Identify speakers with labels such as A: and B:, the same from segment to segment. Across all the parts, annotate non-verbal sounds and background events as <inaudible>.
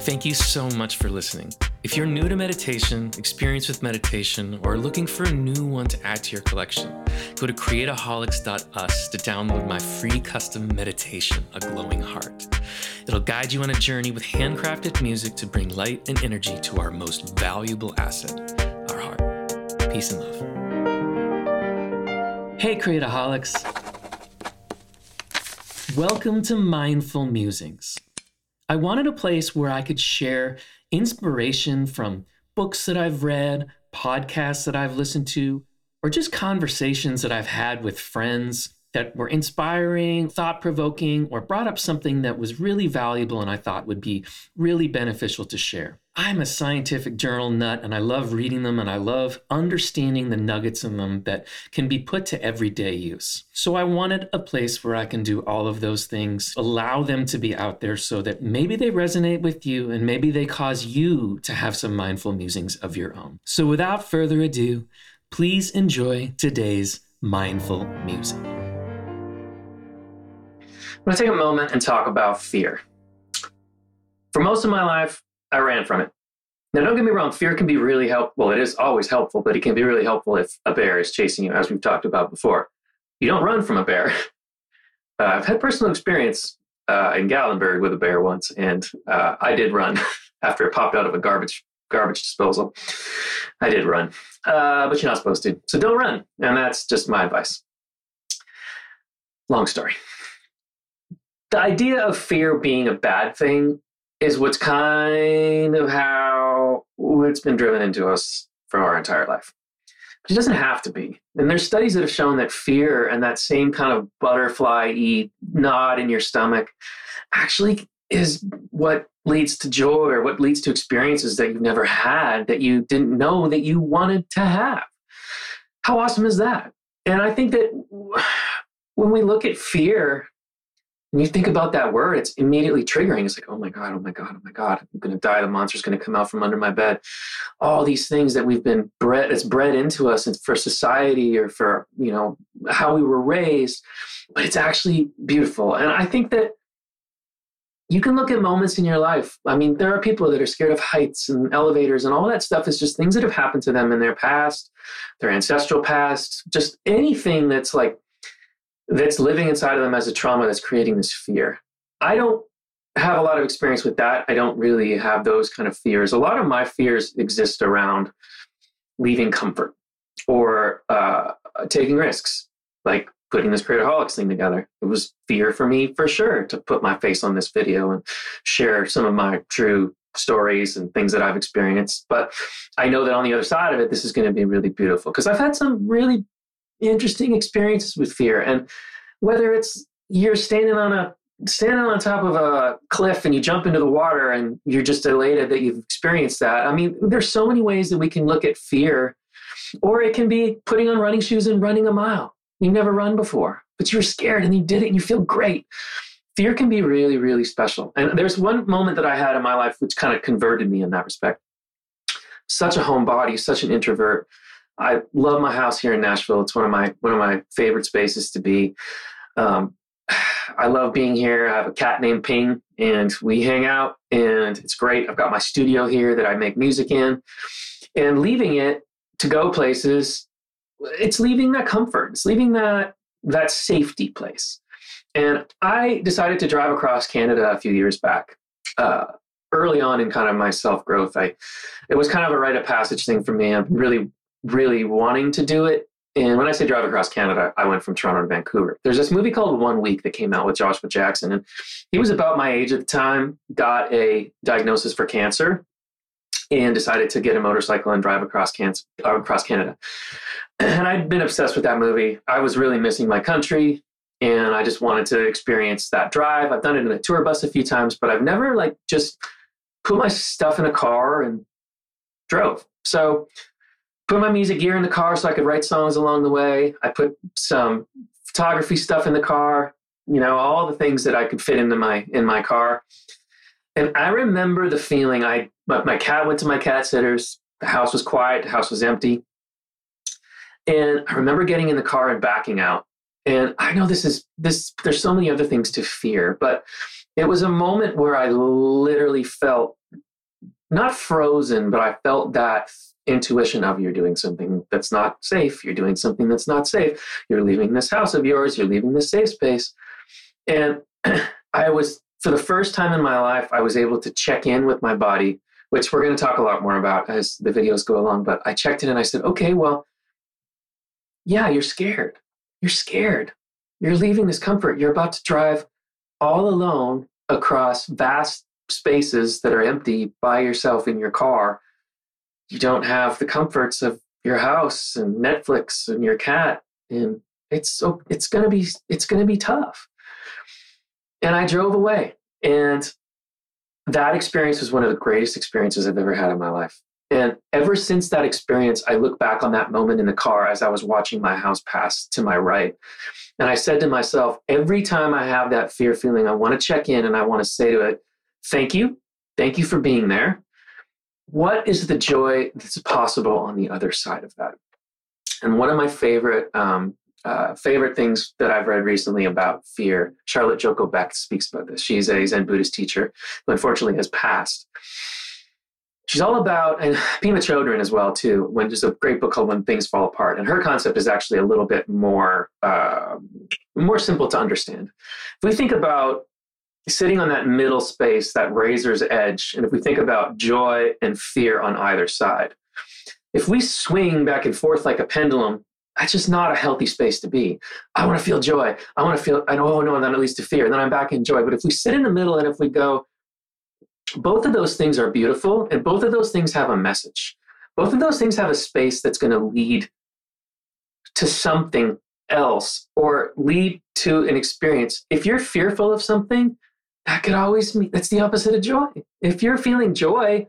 A: Thank you so much for listening. If you're new to meditation, experienced with meditation, or looking for a new one to add to your collection, go to creataholics.us to download my free custom meditation, A Glowing Heart. It'll guide you on a journey with handcrafted music to bring light and energy to our most valuable asset, our heart. Peace and love. Hey, Creataholics. Welcome to Mindful Musings. I wanted a place where I could share inspiration from books that I've read, podcasts that I've listened to, or just conversations that I've had with friends that were inspiring, thought provoking, or brought up something that was really valuable and I thought would be really beneficial to share. I'm a scientific journal nut and I love reading them and I love understanding the nuggets in them that can be put to everyday use. So I wanted a place where I can do all of those things, allow them to be out there so that maybe they resonate with you and maybe they cause you to have some mindful musings of your own. So without further ado, please enjoy today's mindful musing. I'm going to take a moment and talk about fear. For most of my life, I ran from it. Now, don't get me wrong, fear can be really helpful. Well, it is always helpful, but it can be really helpful if a bear is chasing you, as we've talked about before. You don't run from a bear. <laughs> Uh, I've had personal experience uh, in Gatlinburg with a bear once, and uh, I did run <laughs> after it popped out of a garbage garbage disposal. I did run, uh, but you're not supposed to. So don't run, and that's just my advice. Long story. The idea of fear being a bad thing is what's kind of how it's been driven into us for our entire life. But it doesn't have to be. And there's studies that have shown that fear and that same kind of butterfly knot in your stomach actually is what leads to joy or what leads to experiences that you've never had that you didn't know that you wanted to have. How awesome is that? And I think that <sighs> when we look at fear, you think about that word, it's immediately triggering. It's like, oh my God, oh my God, oh my God, I'm going to die. The monster's going to come out from under my bed. All these things that we've been bred, it's bred into us for society or for, you know, how we were raised. But it's actually beautiful. And I think that you can look at moments in your life. I mean, there are people that are scared of heights and elevators and all that stuff is just things that have happened to them in their past, their ancestral past, just anything that's like, that's living inside of them as a trauma that's creating this fear. I don't have a lot of experience with that. I don't really have those kind of fears. A lot of my fears exist around leaving comfort or uh, taking risks, like putting this Creataholics thing together. It was fear for me for sure to put my face on this video and share some of my true stories and things that I've experienced. But I know that on the other side of it, this is going to be really beautiful because I've had some really interesting experiences with fear. And whether it's you're standing on a standing on top of a cliff and you jump into the water and you're just elated that you've experienced that. I mean, there's so many ways that we can look at fear. Or it can be putting on running shoes and running a mile. You've never run before, but you were scared and you did it and you feel great. Fear can be really, really special. And there's one moment that I had in my life which kind of converted me in that respect. Such a homebody, such an introvert. I love my house here in Nashville. It's one of my one of my favorite spaces to be. Um, <sighs> I love being here. I have a cat named Ping, and we hang out, and it's great. I've got my studio here that I make music in, and leaving it to go places. It's leaving that comfort. It's leaving that that safety place. And I decided to drive across Canada a few years back. Uh, early on in kind of my self growth, I it was kind of a rite of passage thing for me. I'm really really wanting to do it. And when I say drive across Canada, I went from Toronto to Vancouver. There's this movie called One Week that came out with Joshua Jackson, and he was about my age at the time, got a diagnosis for cancer, and decided to get a motorcycle and drive across, across Canada. And I'd been obsessed with that movie. I was really missing my country, and I just wanted to experience that drive. I've done it in a tour bus a few times, but I've never like just put my stuff in a car and drove. So put my music gear in the car so I could write songs along the way. I put some photography stuff in the car, you know, all the things that I could fit into my in my car. And I remember the feeling I my, my cat went to my cat sitters, the house was quiet, the house was empty. And I remember getting in the car and backing out. And I know this is this there's so many other things to fear, but it was a moment where I literally felt not frozen, but I felt that intuition of you're doing something that's not safe. You're doing something that's not safe. You're leaving this house of yours. You're leaving this safe space. And <clears throat> I was, for the first time in my life, I was able to check in with my body, which we're going to talk a lot more about as the videos go along. But I checked in and I said, okay, well, yeah, you're scared. You're scared. You're leaving this comfort. You're about to drive all alone across vast spaces that are empty by yourself in your car. You don't have the comforts of your house and Netflix and your cat and it's so it's going to be it's going to be tough. And I drove away and that experience was one of the greatest experiences I've ever had in my life. And ever since that experience, I look back on that moment in the car as I was watching my house pass to my right. And I said to myself, every time I have that fear feeling, I want to check in and I want to say to it, thank you. Thank you for being there. What is the joy that's possible on the other side of that? And one of my favorite um, uh, favorite things that I've read recently about fear, Charlotte Joko Beck speaks about this. She's a Zen Buddhist teacher who unfortunately has passed she's all about and Pema Chodron as well too. When there's a great book called When Things Fall Apart, and her concept is actually a little bit more uh, more simple to understand. If we think about sitting on that middle space, that razor's edge, and if we think about joy and fear on either side, if we swing back and forth like a pendulum. That's just not a healthy space to be. I want to feel joy. I want to feel, I know, oh no, and then it leads to fear. And then I'm back in joy. But if we sit in the middle and if we go, both of those things are beautiful and both of those things have a message. Both of those things have a space that's going to lead to something else or lead to an experience. If you're fearful of something, that could always mean that's the opposite of joy. If you're feeling joy,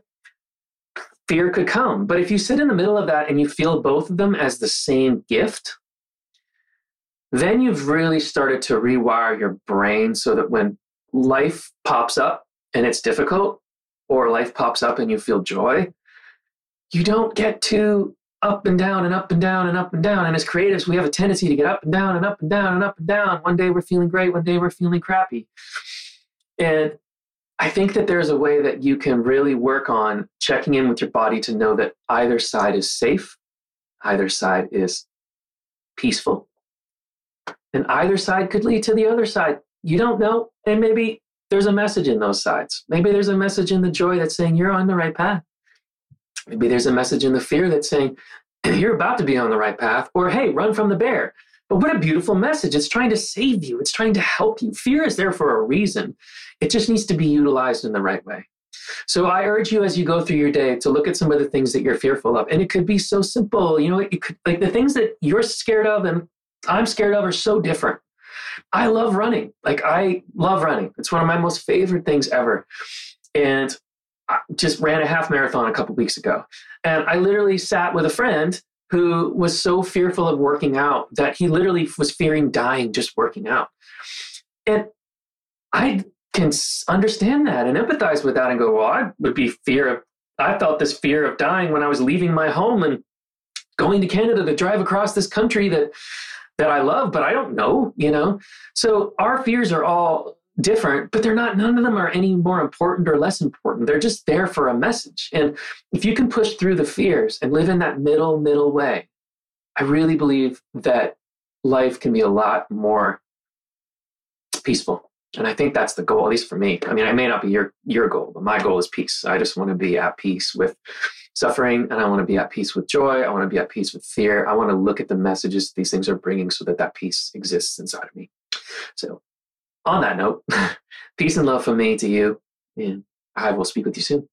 A: fear could come. But if you sit in the middle of that and you feel both of them as the same gift, then you've really started to rewire your brain so that when life pops up and it's difficult, or life pops up and you feel joy, you don't get too up and down and up and down and up and down. And as creatives, we have a tendency to get up and down and up and down and up and down. One day we're feeling great, one day we're feeling crappy. And I think that there's a way that you can really work on checking in with your body to know that either side is safe, either side is peaceful, and either side could lead to the other side. You don't know. And maybe there's a message in those sides. Maybe there's a message in the joy that's saying you're on the right path. Maybe there's a message in the fear that's saying <clears throat> you're about to be on the right path, or hey, run from the bear. But what a beautiful message. It's trying to save you, it's trying to help you. Fear is there for a reason, it just needs to be utilized in the right way. So I urge you as you go through your day to look at some of the things that you're fearful of. And it could be so simple. You know, it could, like the things that you're scared of and I'm scared of are so different. I love running. Like I love running. It's one of my most favorite things ever. And I just ran a half marathon a couple weeks ago. And I literally sat with a friend who was so fearful of working out that he literally was fearing dying just working out. And I can understand that and empathize with that and go, well, I would be fear of, I felt this fear of dying when I was leaving my home and going to Canada to drive across this country that that I love, but I don't know, you know? So our fears are all different, but they're not, none of them are any more important or less important. They're just there for a message. And if you can push through the fears and live in that middle, middle way, I really believe that life can be a lot more peaceful. And I think that's the goal, at least for me. I mean, it may not be your your goal, but my goal is peace. I just want to be at peace with suffering and I want to be at peace with joy. I want to be at peace with fear. I want to look at the messages these things are bringing so that that peace exists inside of me. So, on that note, <laughs> peace and love from me to you. And I will speak with you soon.